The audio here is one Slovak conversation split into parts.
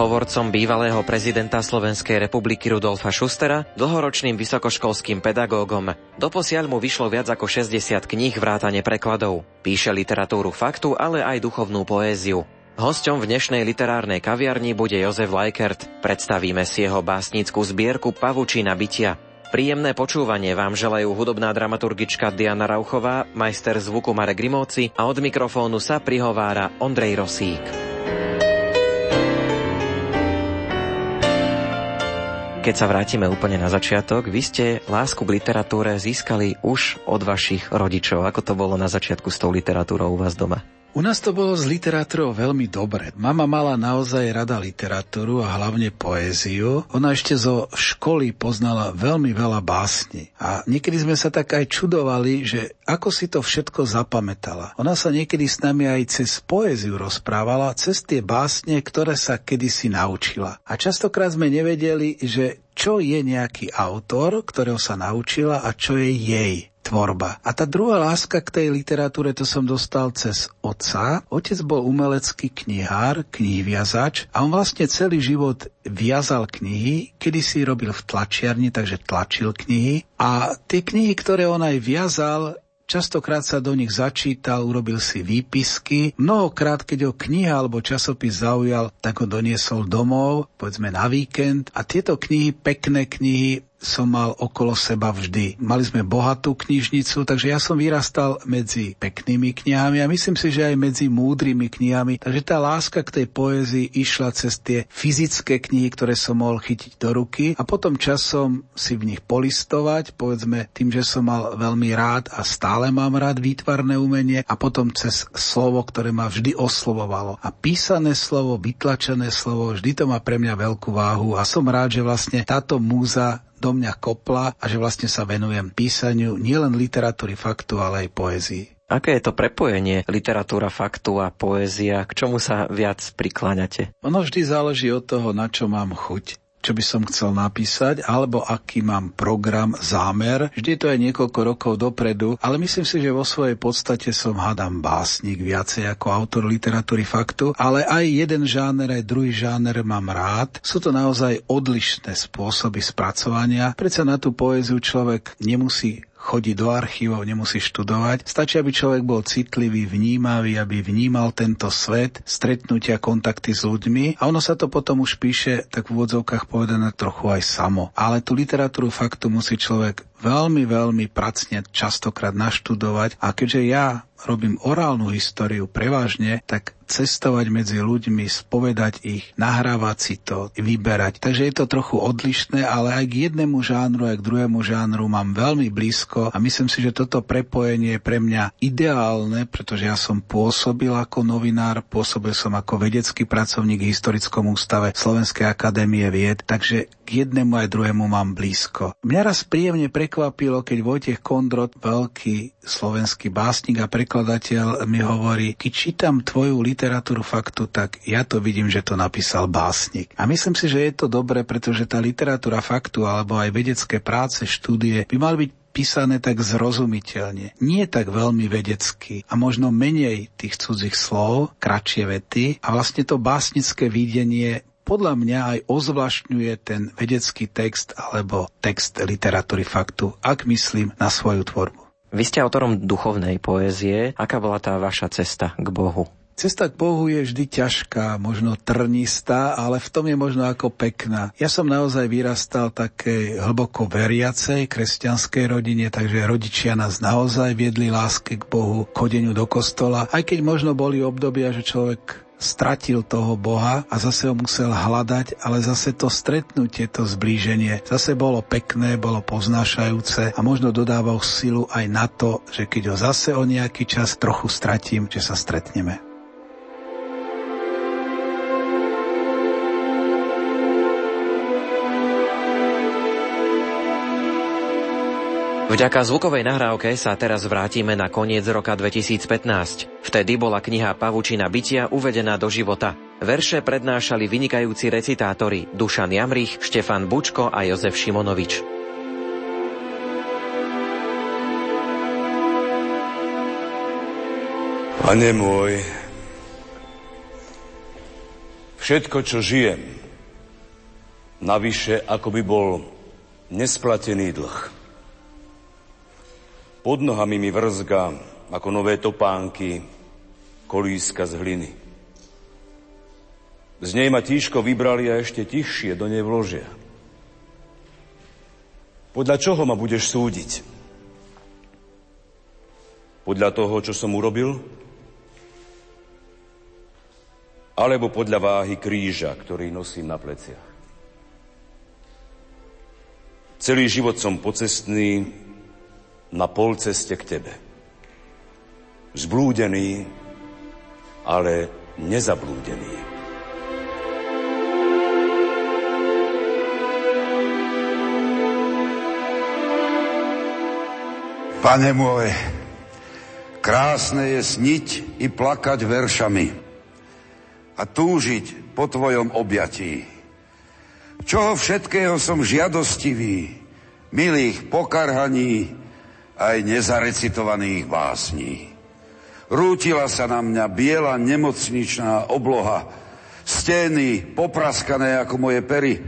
Hovorcom bývalého prezidenta Slovenskej republiky Rudolfa Schustera, dlhoročným vysokoškolským pedagógom. Doposiaľ mu vyšlo viac ako 60 kníh vrátane prekladov. Píše literatúru faktu, ale aj duchovnú poéziu. Hosťom v dnešnej literárnej kaviarni bude Jozef Lajkert. Predstavíme si jeho básnickú zbierku Pavučina bytia. Príjemné počúvanie vám želajú hudobná dramaturgička Diana Rauchová, majster zvuku Marek Grimovci a od mikrofónu sa prihovára Ondrej Rosík. Keď sa vrátime úplne na začiatok, vy ste lásku k literatúre získali už od vašich rodičov. Ako to bolo na začiatku s tou literatúrou u vás doma? U nás to bolo s literatúrou veľmi dobre. Mama mala naozaj rada literatúru a hlavne poéziu. Ona ešte zo školy poznala veľmi veľa básni. A niekedy sme sa tak aj čudovali, že ako si to všetko zapamätala. Ona sa niekedy s nami aj cez poéziu rozprávala, cez tie básne, ktoré sa kedysi naučila. A častokrát sme nevedeli, že čo je nejaký autor, ktorého sa naučila a čo je jej tvorba. A tá druhá láska k tej literatúre to som dostal cez otca. Otec bol umelecký knihár, knihviazač a on vlastne celý život viazal knihy, kedy si robil v tlačiarni, takže tlačil knihy. A tie knihy, ktoré on aj viazal, Častokrát sa do nich začítal, urobil si výpisky. Mnohokrát, keď ho kniha alebo časopis zaujal, tak ho doniesol domov, povedzme na víkend. A tieto knihy, pekné knihy, som mal okolo seba vždy. Mali sme bohatú knižnicu, takže ja som vyrastal medzi peknými knihami a myslím si, že aj medzi múdrymi knihami. Takže tá láska k tej poézii išla cez tie fyzické knihy, ktoré som mohol chytiť do ruky a potom časom si v nich polistovať, povedzme tým, že som mal veľmi rád a stále mám rád výtvarné umenie a potom cez slovo, ktoré ma vždy oslovovalo. A písané slovo, vytlačené slovo, vždy to má pre mňa veľkú váhu a som rád, že vlastne táto múza do mňa kopla a že vlastne sa venujem písaniu nielen literatúry faktu, ale aj poézii. Aké je to prepojenie literatúra, faktu a poézia? K čomu sa viac prikláňate? Ono vždy záleží od toho, na čo mám chuť čo by som chcel napísať, alebo aký mám program, zámer. Vždy to je niekoľko rokov dopredu, ale myslím si, že vo svojej podstate som hádam básnik viacej ako autor literatúry faktu, ale aj jeden žáner, aj druhý žáner mám rád. Sú to naozaj odlišné spôsoby spracovania. Predsa na tú poéziu človek nemusí chodiť do archívov, nemusí študovať. Stačí, aby človek bol citlivý, vnímavý, aby vnímal tento svet, stretnutia, kontakty s ľuďmi a ono sa to potom už píše, tak v úvodzovkách povedané trochu aj samo. Ale tú literatúru faktu musí človek veľmi, veľmi pracne častokrát naštudovať. A keďže ja robím orálnu históriu prevažne, tak cestovať medzi ľuďmi, spovedať ich, nahrávať si to, vyberať. Takže je to trochu odlišné, ale aj k jednému žánru, aj k druhému žánru mám veľmi blízko. A myslím si, že toto prepojenie je pre mňa ideálne, pretože ja som pôsobil ako novinár, pôsobil som ako vedecký pracovník v Historickom ústave Slovenskej akadémie vied, takže k jednému aj druhému mám blízko. Mňa raz príjemne prekvapilo, keď Vojtech Kondrot, veľký slovenský básnik a prekladateľ, mi hovorí, keď čítam tvoju literatúru faktu, tak ja to vidím, že to napísal básnik. A myslím si, že je to dobré, pretože tá literatúra faktu alebo aj vedecké práce, štúdie by mali byť písané tak zrozumiteľne, nie tak veľmi vedecky a možno menej tých cudzích slov, kratšie vety a vlastne to básnické videnie podľa mňa aj ozvlašňuje ten vedecký text alebo text literatúry faktu, ak myslím na svoju tvorbu. Vy ste autorom duchovnej poézie. Aká bola tá vaša cesta k Bohu? Cesta k Bohu je vždy ťažká, možno trnistá, ale v tom je možno ako pekná. Ja som naozaj vyrastal také hlboko veriacej kresťanskej rodine, takže rodičia nás naozaj viedli láske k Bohu, chodeniu do kostola, aj keď možno boli obdobia, že človek stratil toho Boha a zase ho musel hľadať, ale zase to stretnutie, to zblíženie zase bolo pekné, bolo poznášajúce a možno dodával silu aj na to, že keď ho zase o nejaký čas trochu stratím, že sa stretneme. Vďaka zvukovej nahrávke sa teraz vrátime na koniec roka 2015. Vtedy bola kniha Pavučina bytia uvedená do života. Verše prednášali vynikajúci recitátori Dušan Jamrich, Štefan Bučko a Jozef Šimonovič. Pane môj, Všetko, čo žijem, navyše ako by bol nesplatený dlh. Pod nohami mi vrzga ako nové topánky kolíska z hliny. Z nej ma tížko vybrali a ešte tichšie do nej vložia. Podľa čoho ma budeš súdiť? Podľa toho, čo som urobil? Alebo podľa váhy kríža, ktorý nosím na pleciach? Celý život som pocestný na polceste k Tebe. Zblúdený, ale nezablúdený. Pane môj, krásne je sniť i plakať veršami a túžiť po Tvojom objatí. Čoho všetkého som žiadostivý, milých pokarhaní, aj nezarecitovaných básní. Rútila sa na mňa biela nemocničná obloha, steny popraskané ako moje pery,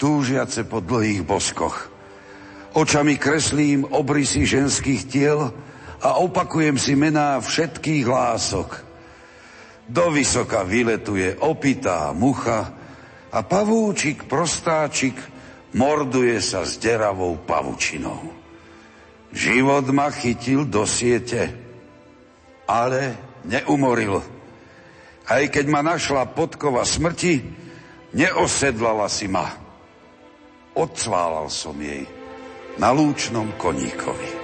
túžiace po dlhých boskoch. Očami kreslím obrysy ženských tiel a opakujem si mená všetkých lások. Do vysoka vyletuje opitá mucha, a pavúčik, prostáčik, morduje sa s deravou pavučinou. Život ma chytil do siete, ale neumoril. Aj keď ma našla podkova smrti, neosedlala si ma. Odsválal som jej na lúčnom koníkovi.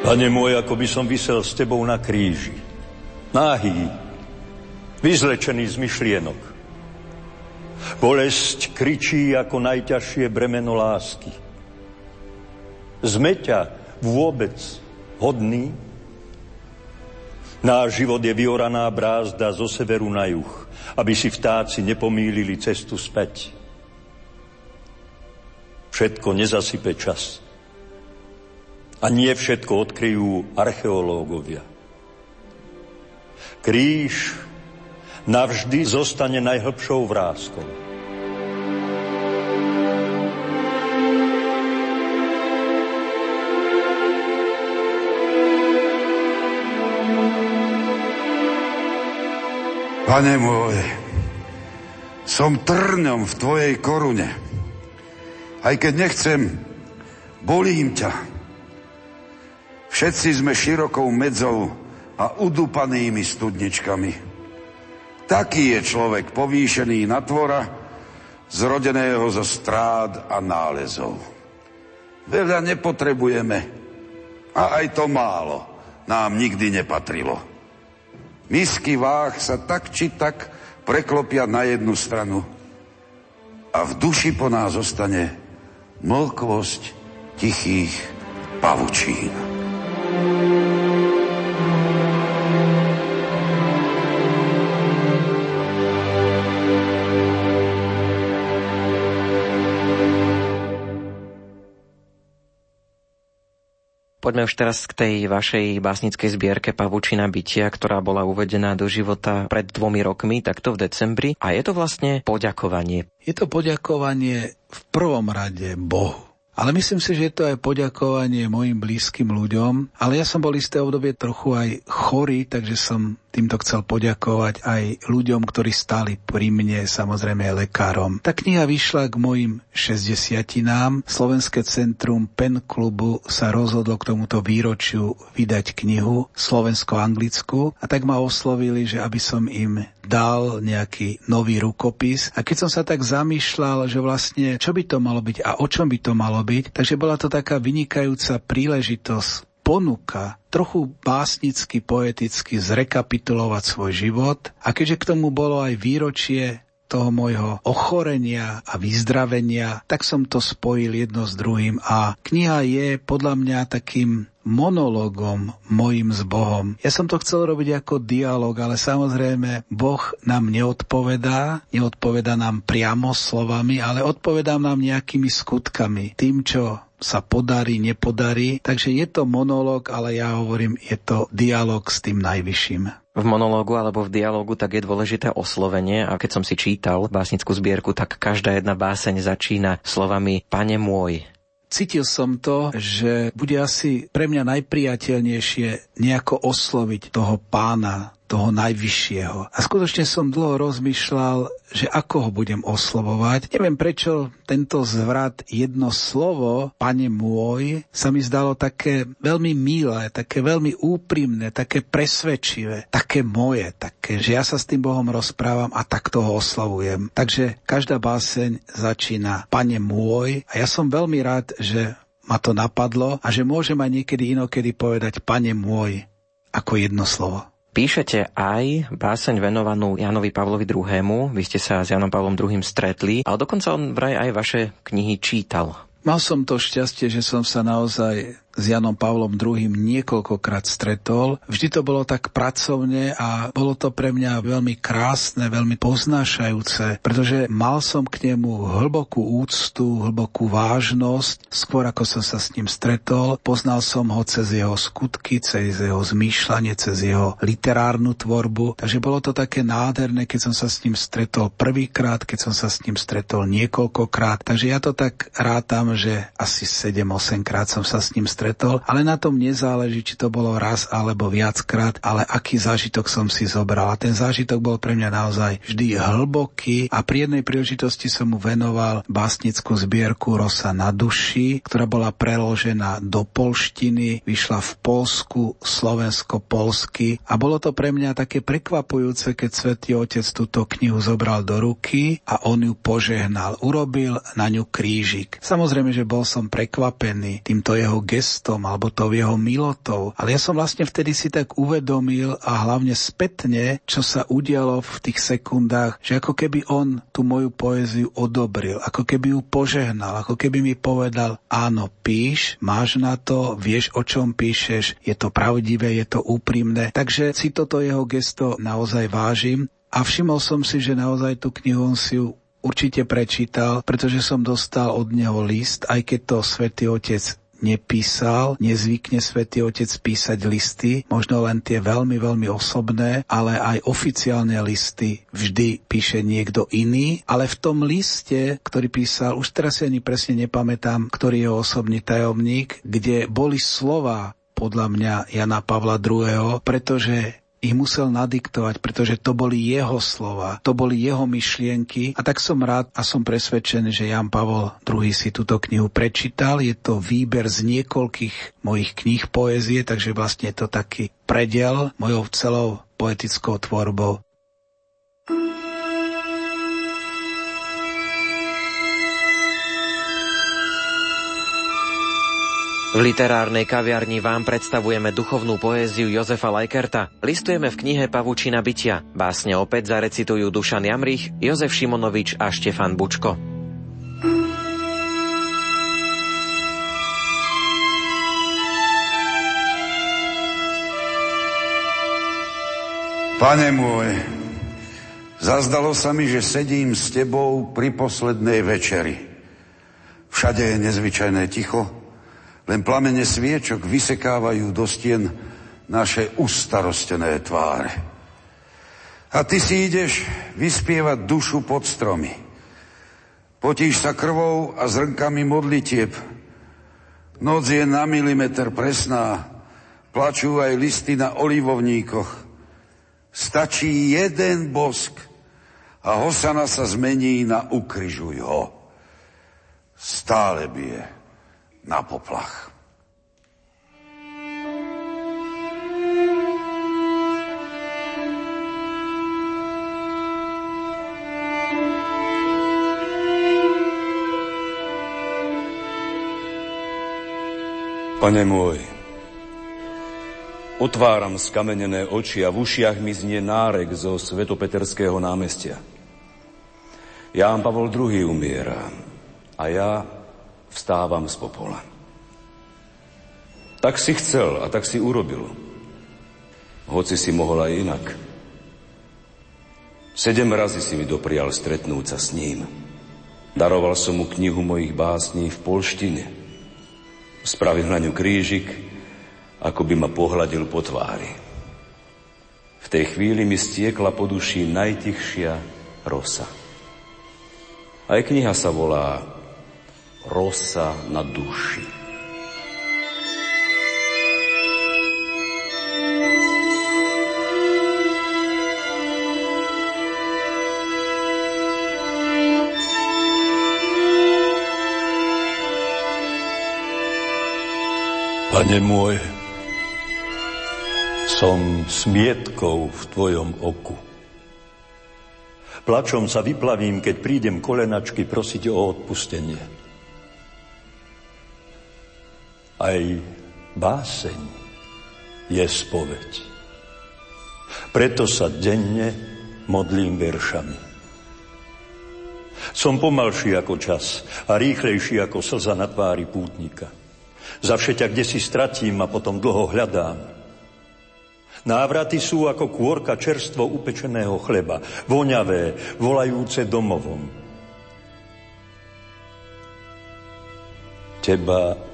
Pane môj, ako by som vysel s tebou na kríži. Náhý, vyzlečený z myšlienok. Bolesť kričí ako najťažšie bremeno lásky. Zmeťa vôbec hodný? Náš život je vyoraná brázda zo severu na juh, aby si vtáci nepomýlili cestu späť. Všetko nezasype čas. A nie všetko odkryjú archeológovia. Kríž navždy zostane najhlbšou vrázkou. Pane môj, som trňom v Tvojej korune. Aj keď nechcem, bolím ťa. Všetci sme širokou medzou a udupanými studničkami. Taký je človek povýšený na tvora, zrodeného zo strád a nálezov. Veľa nepotrebujeme a aj to málo nám nikdy nepatrilo. Misky váh sa tak či tak preklopia na jednu stranu a v duši po nás zostane mlkvosť tichých pavučín. Poďme už teraz k tej vašej básnickej zbierke Pavučina bytia, ktorá bola uvedená do života pred dvomi rokmi, takto v decembri. A je to vlastne poďakovanie. Je to poďakovanie v prvom rade Bohu. Ale myslím si, že je to aj poďakovanie mojim blízkym ľuďom. Ale ja som bol isté obdobie trochu aj chorý, takže som týmto chcel poďakovať aj ľuďom, ktorí stáli pri mne, samozrejme aj lekárom. Tá kniha vyšla k mojim 60 Slovenské centrum Pen klubu sa rozhodlo k tomuto výročiu vydať knihu slovensko-anglickú a tak ma oslovili, že aby som im dal nejaký nový rukopis. A keď som sa tak zamýšľal, že vlastne čo by to malo byť a o čom by to malo byť, takže bola to taká vynikajúca príležitosť ponuka trochu básnicky, poeticky zrekapitulovať svoj život. A keďže k tomu bolo aj výročie toho môjho ochorenia a vyzdravenia, tak som to spojil jedno s druhým a kniha je podľa mňa takým monologom mojim s Bohom. Ja som to chcel robiť ako dialog, ale samozrejme Boh nám neodpovedá, neodpovedá nám priamo slovami, ale odpovedá nám nejakými skutkami. Tým, čo sa podarí, nepodarí. Takže je to monológ, ale ja hovorím, je to dialog s tým najvyšším. V monológu alebo v dialogu tak je dôležité oslovenie. A keď som si čítal básnickú zbierku, tak každá jedna báseň začína slovami Pane môj, cítil som to, že bude asi pre mňa najpriateľnejšie nejako osloviť toho pána, toho najvyššieho. A skutočne som dlho rozmýšľal, že ako ho budem oslovovať. Neviem prečo tento zvrat jedno slovo, pane môj, sa mi zdalo také veľmi milé, také veľmi úprimné, také presvedčivé, také moje, také, že ja sa s tým Bohom rozprávam a takto ho oslovujem. Takže každá báseň začína pane môj a ja som veľmi rád, že ma to napadlo a že môžem aj niekedy inokedy povedať pane môj ako jedno slovo. Píšete aj báseň venovanú Janovi Pavlovi II. Vy ste sa s Janom Pavlom II. stretli, ale dokonca on vraj aj vaše knihy čítal. Mal som to šťastie, že som sa naozaj s Janom Pavlom II niekoľkokrát stretol. Vždy to bolo tak pracovne a bolo to pre mňa veľmi krásne, veľmi poznášajúce, pretože mal som k nemu hlbokú úctu, hlbokú vážnosť. Skôr ako som sa s ním stretol, poznal som ho cez jeho skutky, cez jeho zmýšľanie, cez jeho literárnu tvorbu. Takže bolo to také nádherné, keď som sa s ním stretol prvýkrát, keď som sa s ním stretol niekoľkokrát. Takže ja to tak rátam, že asi 7-8 krát som sa s ním stretol stretol, ale na tom nezáleží, či to bolo raz alebo viackrát, ale aký zážitok som si zobral. A ten zážitok bol pre mňa naozaj vždy hlboký a pri jednej príležitosti som mu venoval básnickú zbierku Rosa na duši, ktorá bola preložená do polštiny, vyšla v Polsku, slovensko-polsky a bolo to pre mňa také prekvapujúce, keď Svetý Otec túto knihu zobral do ruky a on ju požehnal. Urobil na ňu krížik. Samozrejme, že bol som prekvapený týmto jeho gestom gestom alebo tou jeho milotou. Ale ja som vlastne vtedy si tak uvedomil a hlavne spätne, čo sa udialo v tých sekundách, že ako keby on tú moju poéziu odobril, ako keby ju požehnal, ako keby mi povedal, áno, píš, máš na to, vieš, o čom píšeš, je to pravdivé, je to úprimné. Takže si toto jeho gesto naozaj vážim a všimol som si, že naozaj tú knihu on si ju určite prečítal, pretože som dostal od neho list, aj keď to svätý Otec nepísal, nezvykne svätý Otec písať listy, možno len tie veľmi, veľmi osobné, ale aj oficiálne listy vždy píše niekto iný, ale v tom liste, ktorý písal, už teraz si ani presne nepamätám, ktorý je osobný tajomník, kde boli slova podľa mňa Jana Pavla II., pretože ich musel nadiktovať, pretože to boli jeho slova, to boli jeho myšlienky a tak som rád a som presvedčený, že Jan Pavol II si túto knihu prečítal. Je to výber z niekoľkých mojich kníh poézie, takže vlastne je to taký predel mojou celou poetickou tvorbou. V literárnej kaviarni vám predstavujeme duchovnú poéziu Jozefa Lajkerta. Listujeme v knihe Pavučina bytia. Básne opäť zarecitujú Dušan Jamrich, Jozef Šimonovič a Štefan Bučko. Pane môj, zazdalo sa mi, že sedím s tebou pri poslednej večeri. Všade je nezvyčajné ticho, len plamene sviečok vysekávajú do stien naše ustarostené tváre. A ty si ideš vyspievať dušu pod stromy. Potíš sa krvou a zrnkami modlitieb. Noc je na milimeter presná. Plačú aj listy na olivovníkoch. Stačí jeden bosk a Hosana sa zmení na ukryžuj ho. Stále bije na poplach. Pane môj, otváram skamenené oči a v ušiach mi znie nárek zo svetopeterského námestia. Ján Pavol II umiera a ja vstávam z popola. Tak si chcel a tak si urobil. Hoci si mohol aj inak. Sedem razy si mi doprial stretnúť sa s ním. Daroval som mu knihu mojich básní v polštine. Spravil na ňu krížik, ako by ma pohľadil po tvári. V tej chvíli mi stiekla po duši najtichšia rosa. Aj kniha sa volá Rosa na duši. Pane môj, som smietkou v Tvojom oku. Plačom sa vyplavím, keď prídem kolenačky prosiť o odpustenie. Aj báseň je spoveď. Preto sa denne modlím veršami. Som pomalší ako čas a rýchlejší ako slza na tvári pútnika. Zavšeťa, kde si stratím a potom dlho hľadám. Návraty sú ako kôrka čerstvo upečeného chleba, voňavé, volajúce domovom. Teba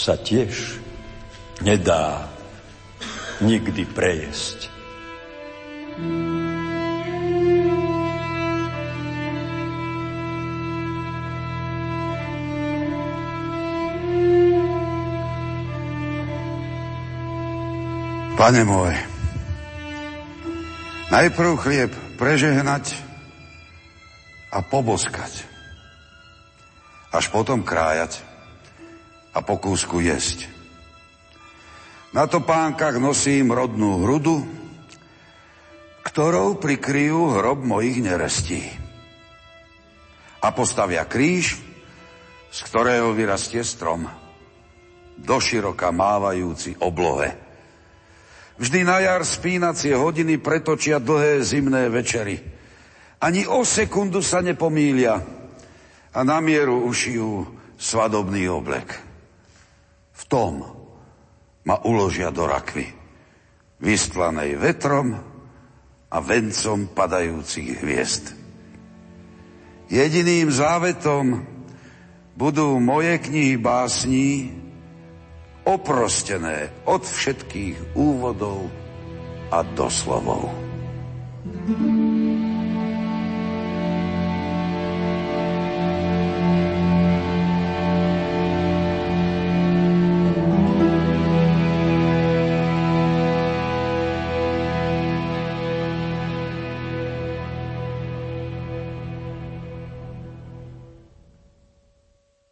sa tiež nedá nikdy prejesť. Pane môj, najprv chlieb prežehnať a poboskať, až potom krájať a po kúsku jesť. Na topánkach nosím rodnú hrudu, ktorou prikryjú hrob mojich nerestí. A postavia kríž, z ktorého vyrastie strom, doširoka mávajúci oblohe Vždy na jar spínacie hodiny pretočia dlhé zimné večery. Ani o sekundu sa nepomília a na mieru ušijú svadobný oblek. V tom ma uložia do rakvy, vystlanej vetrom a vencom padajúcich hviezd. Jediným závetom budú moje knihy básní, oprostené od všetkých úvodov a doslovov.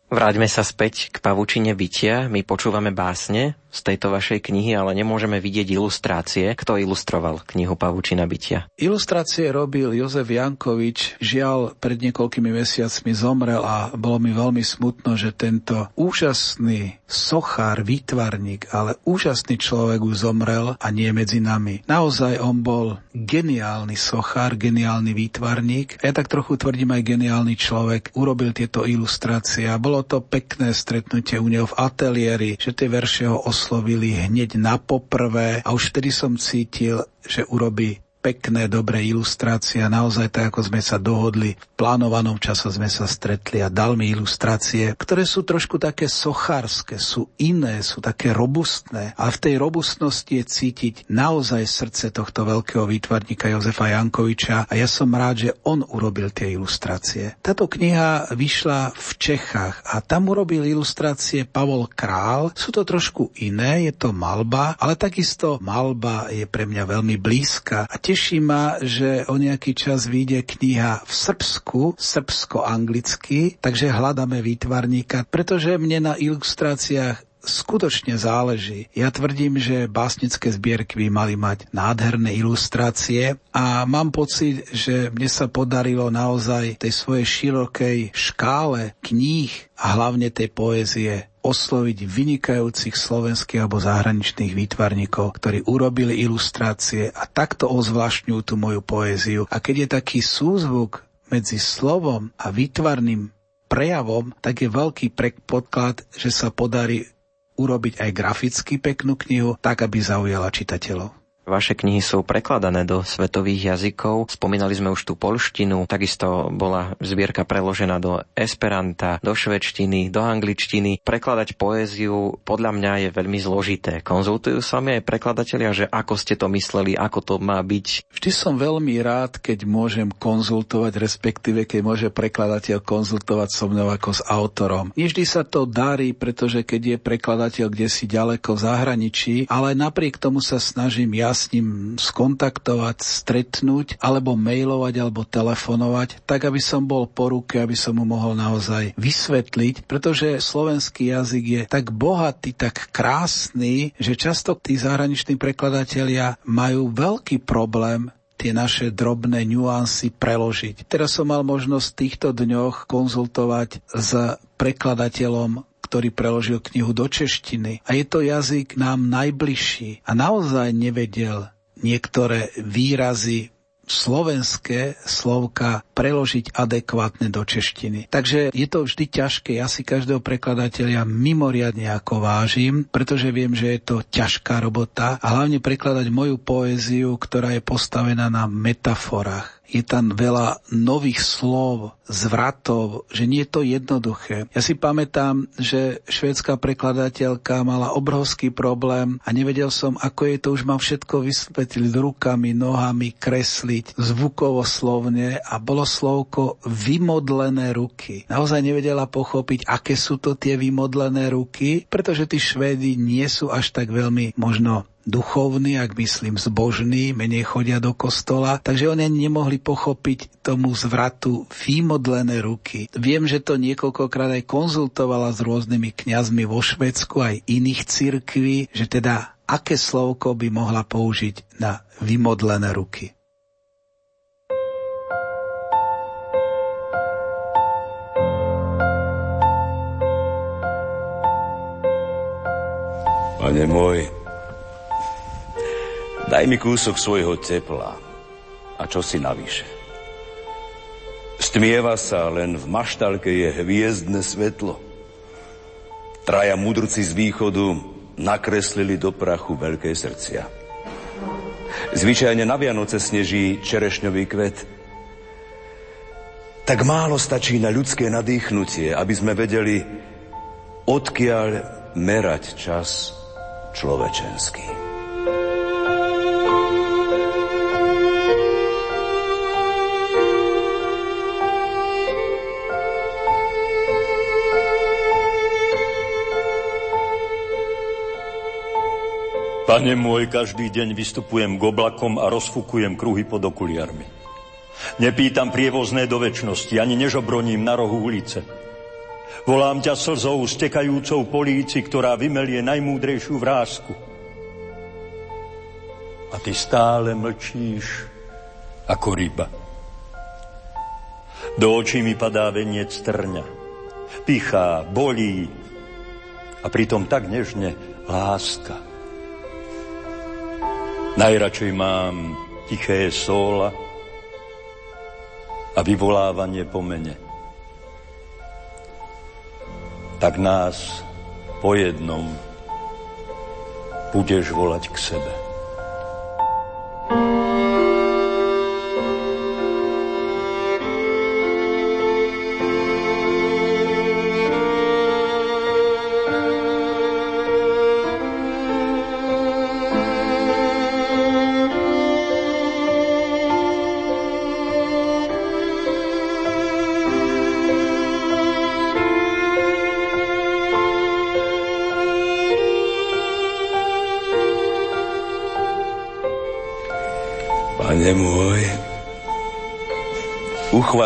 Vráťme sa späť k pavučine bytia. My počúvame básne z tejto vašej knihy, ale nemôžeme vidieť ilustrácie. Kto ilustroval knihu Pavučina bytia? Ilustrácie robil Jozef Jankovič. Žiaľ, pred niekoľkými mesiacmi zomrel a bolo mi veľmi smutno, že tento úžasný sochár, výtvarník, ale úžasný človek už zomrel a nie medzi nami. Naozaj on bol geniálny sochár, geniálny výtvarník. Ja tak trochu tvrdím aj geniálny človek. Urobil tieto ilustrácie a bolo to pekné stretnutie u neho v ateliéri, že tie verše ho oslovili hneď na poprvé. A už vtedy som cítil, že urobí pekné, dobré ilustrácie a naozaj tak, ako sme sa dohodli, v plánovanom čase sme sa stretli a dal mi ilustrácie, ktoré sú trošku také sochárske, sú iné, sú také robustné a v tej robustnosti je cítiť naozaj srdce tohto veľkého výtvarníka Jozefa Jankoviča a ja som rád, že on urobil tie ilustrácie. Táto kniha vyšla v Čechách a tam urobil ilustrácie Pavol Král. Sú to trošku iné, je to malba, ale takisto malba je pre mňa veľmi blízka a teší ma, že o nejaký čas vyjde kniha v Srbsku, srbsko-anglicky, takže hľadáme výtvarníka, pretože mne na ilustráciách skutočne záleží. Ja tvrdím, že básnické zbierky by mali mať nádherné ilustrácie a mám pocit, že mne sa podarilo naozaj tej svojej širokej škále kníh a hlavne tej poézie osloviť vynikajúcich slovenských alebo zahraničných výtvarníkov, ktorí urobili ilustrácie a takto ozvlášňujú tú moju poéziu. A keď je taký súzvuk medzi slovom a výtvarným prejavom, tak je veľký predpoklad, že sa podarí urobiť aj graficky peknú knihu, tak aby zaujala čitateľov. Vaše knihy sú prekladané do svetových jazykov. Spomínali sme už tú polštinu, takisto bola zbierka preložená do esperanta, do švedštiny, do angličtiny. Prekladať poéziu podľa mňa je veľmi zložité. Konzultujú sa mi aj prekladatelia, že ako ste to mysleli, ako to má byť? Vždy som veľmi rád, keď môžem konzultovať, respektíve keď môže prekladateľ konzultovať so mnou ako s autorom. Nevždy sa to darí, pretože keď je prekladateľ kde si ďaleko v zahraničí, ale napriek tomu sa snažím ja s ním skontaktovať, stretnúť, alebo mailovať, alebo telefonovať, tak aby som bol po ruke, aby som mu mohol naozaj vysvetliť, pretože slovenský jazyk je tak bohatý, tak krásny, že často tí zahraniční prekladatelia majú veľký problém tie naše drobné nuancy preložiť. Teraz som mal možnosť v týchto dňoch konzultovať s prekladateľom ktorý preložil knihu do češtiny. A je to jazyk nám najbližší. A naozaj nevedel niektoré výrazy slovenské slovka preložiť adekvátne do češtiny. Takže je to vždy ťažké. Ja si každého prekladateľa mimoriadne ako vážim, pretože viem, že je to ťažká robota a hlavne prekladať moju poéziu, ktorá je postavená na metaforách je tam veľa nových slov, zvratov, že nie je to jednoduché. Ja si pamätám, že švédská prekladateľka mala obrovský problém a nevedel som, ako je to už mám všetko vysvetliť rukami, nohami, kresliť, zvukovo slovne a bolo slovko vymodlené ruky. Naozaj nevedela pochopiť, aké sú to tie vymodlené ruky, pretože tí Švédy nie sú až tak veľmi možno duchovní, ak myslím zbožní, menej chodia do kostola, takže oni nemohli pochopiť tomu zvratu výmodlené ruky. Viem, že to niekoľkokrát aj konzultovala s rôznymi kňazmi vo Švedsku aj iných cirkví, že teda aké slovko by mohla použiť na vymodlené ruky. Pane môj, Daj mi kúsok svojho tepla a čo si navyše. Stmieva sa, len v maštalke je hviezdne svetlo. Traja mudrci z východu nakreslili do prachu veľké srdcia. Zvyčajne na Vianoce sneží čerešňový kvet. Tak málo stačí na ľudské nadýchnutie, aby sme vedeli, odkiaľ merať čas človečenský. Pane môj, každý deň vystupujem k oblakom a rozfukujem kruhy pod okuliarmi. Nepýtam prievozné do väčšnosti, ani nežobroním na rohu ulice. Volám ťa slzou stekajúcou políci, ktorá vymelie najmúdrejšiu vrázku. A ty stále mlčíš ako ryba. Do očí mi padá veniec trňa. Pichá, bolí a pritom tak nežne láska. Najradšej mám tiché sóla a vyvolávanie pomene. Tak nás po jednom budeš volať k sebe.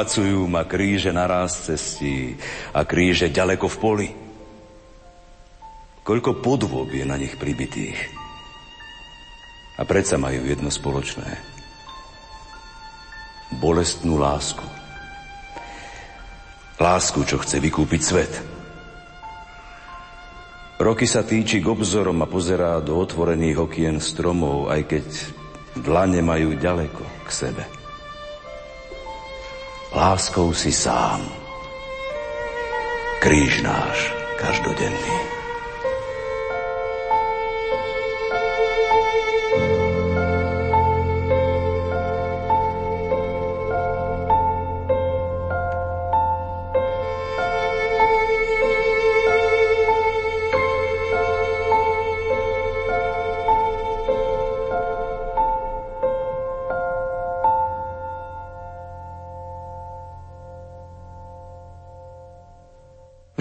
Uchvacujú ma kríže na ráz cestí a kríže ďaleko v poli. Koľko podôb je na nich pribitých. A predsa majú jedno spoločné. Bolestnú lásku. Lásku, čo chce vykúpiť svet. Roky sa týči k obzorom a pozerá do otvorených okien stromov, aj keď dlane majú ďaleko k sebe. Láskou si sám. Kríž náš každodenný.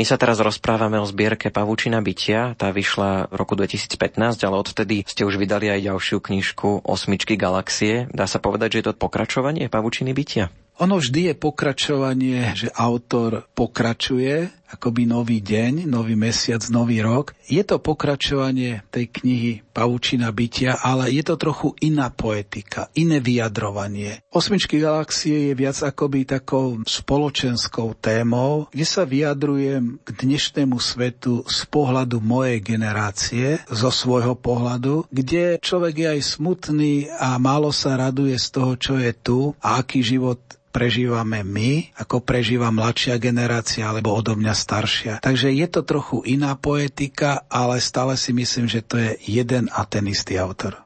My sa teraz rozprávame o zbierke Pavučina bytia, tá vyšla v roku 2015, ale odtedy ste už vydali aj ďalšiu knižku Osmičky galaxie. Dá sa povedať, že je to pokračovanie Pavučiny bytia? Ono vždy je pokračovanie, že autor pokračuje, akoby nový deň, nový mesiac, nový rok. Je to pokračovanie tej knihy Pavučina bytia, ale je to trochu iná poetika, iné vyjadrovanie. Osmičky galaxie je viac akoby takou spoločenskou témou, kde sa vyjadrujem k dnešnému svetu z pohľadu mojej generácie, zo svojho pohľadu, kde človek je aj smutný a málo sa raduje z toho, čo je tu a aký život prežívame my, ako prežíva mladšia generácia alebo odo mňa staršia. Takže je to trochu iná poetika, ale stále si myslím, že to je jeden a ten istý autor.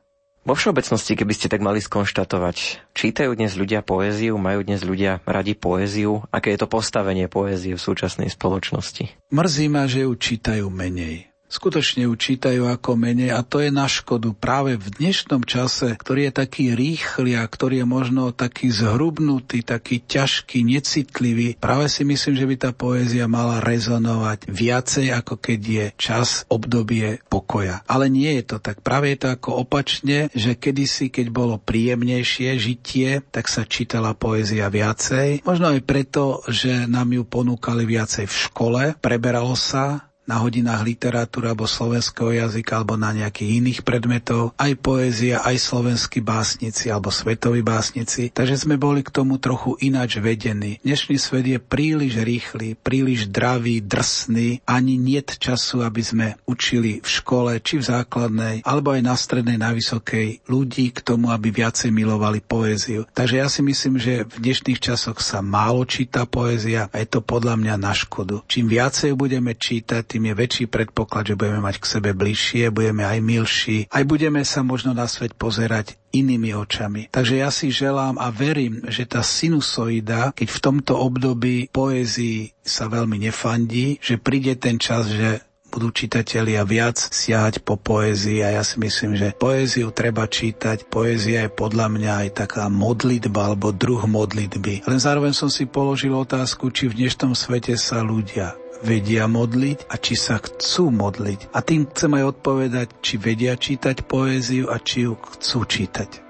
Vo všeobecnosti, keby ste tak mali skonštatovať, čítajú dnes ľudia poéziu, majú dnes ľudia radi poéziu, aké je to postavenie poézie v súčasnej spoločnosti? Mrzí ma, že ju čítajú menej skutočne ju čítajú ako menej a to je na škodu práve v dnešnom čase, ktorý je taký rýchly a ktorý je možno taký zhrubnutý, taký ťažký, necitlivý. Práve si myslím, že by tá poézia mala rezonovať viacej ako keď je čas, obdobie pokoja. Ale nie je to tak. Práve je to ako opačne, že kedysi, keď bolo príjemnejšie žitie, tak sa čítala poézia viacej. Možno aj preto, že nám ju ponúkali viacej v škole, preberalo sa na hodinách literatúry alebo slovenského jazyka alebo na nejakých iných predmetov, aj poézia, aj slovenskí básnici alebo svetoví básnici. Takže sme boli k tomu trochu ináč vedení. Dnešný svet je príliš rýchly, príliš dravý, drsný, ani niet času, aby sme učili v škole, či v základnej, alebo aj na strednej, na vysokej ľudí k tomu, aby viacej milovali poéziu. Takže ja si myslím, že v dnešných časoch sa málo číta poézia a je to podľa mňa na škodu. Čím viacej budeme čítať, tým je väčší predpoklad, že budeme mať k sebe bližšie, budeme aj milší, aj budeme sa možno na svet pozerať inými očami. Takže ja si želám a verím, že tá sinusoida, keď v tomto období poézii sa veľmi nefandí, že príde ten čas, že budú čitatelia viac siahať po poézii a ja si myslím, že poéziu treba čítať. Poézia je podľa mňa aj taká modlitba alebo druh modlitby. Len zároveň som si položil otázku, či v dnešnom svete sa ľudia vedia modliť a či sa chcú modliť. A tým chcem aj odpovedať, či vedia čítať poéziu a či ju chcú čítať.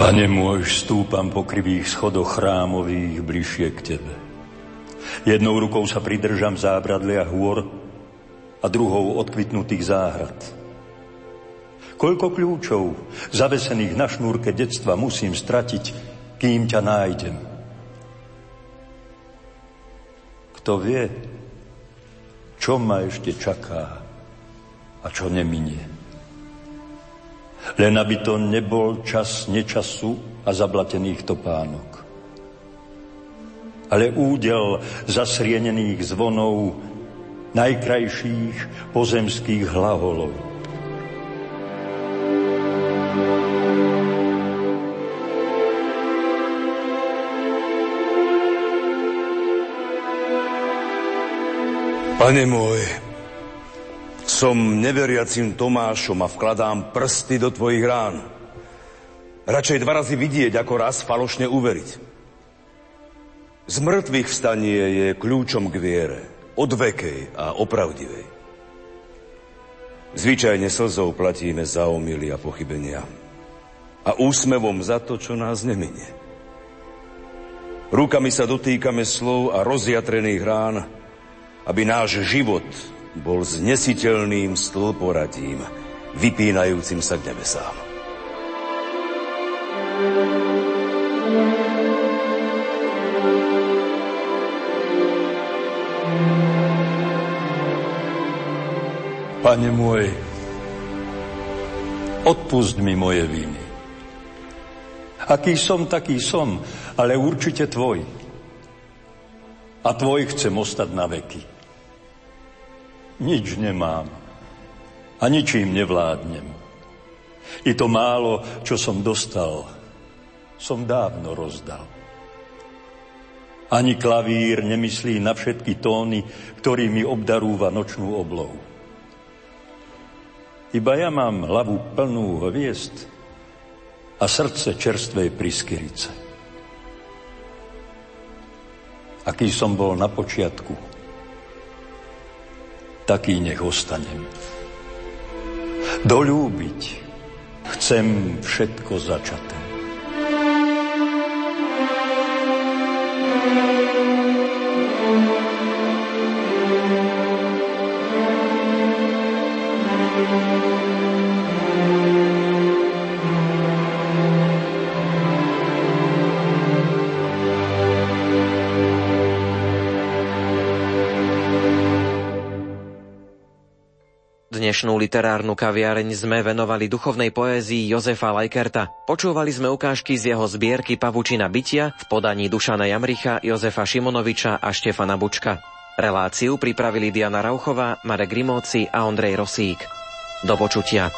Pane môj, stúpam po krivých schodoch chrámových bližšie k Tebe. Jednou rukou sa pridržam zábradlia hôr a druhou odkvitnutých záhrad – Koľko kľúčov, zavesených na šnúrke detstva, musím stratiť, kým ťa nájdem. Kto vie, čo ma ešte čaká a čo neminie. Len aby to nebol čas nečasu a zablatených topánok. Ale údel zasrienených zvonov najkrajších pozemských hlaholov. Pane môj, som neveriacim Tomášom a vkladám prsty do tvojich rán. Radšej dva razy vidieť, ako raz falošne uveriť. Z mŕtvych vstanie je kľúčom k viere, odvekej a opravdivej. Zvyčajne slzou platíme za omily a pochybenia a úsmevom za to, čo nás neminie. Rukami sa dotýkame slov a rozjatrených rán, aby náš život bol znesiteľným stĺporadím, vypínajúcim sa k nebesám. Pane môj, odpust mi moje viny. Aký som, taký som, ale určite tvoj. A tvoj chcem ostať na veky. Nič nemám a ničím nevládnem. I to málo, čo som dostal, som dávno rozdal. Ani klavír nemyslí na všetky tóny, ktorými obdarúva nočnú oblohu. Iba ja mám hlavu plnú hviezd a srdce čerstvej priskyrice. Aký som bol na počiatku, taký nech ostanem. Dolúbiť chcem všetko začaté. Dnešnú literárnu kaviareň sme venovali duchovnej poézii Jozefa Lajkerta. Počúvali sme ukážky z jeho zbierky Pavučina bytia v podaní Dušana Jamricha, Jozefa Šimonoviča a Štefana Bučka. Reláciu pripravili Diana Rauchová, Marek Grimovci a Ondrej Rosík. Do počutia.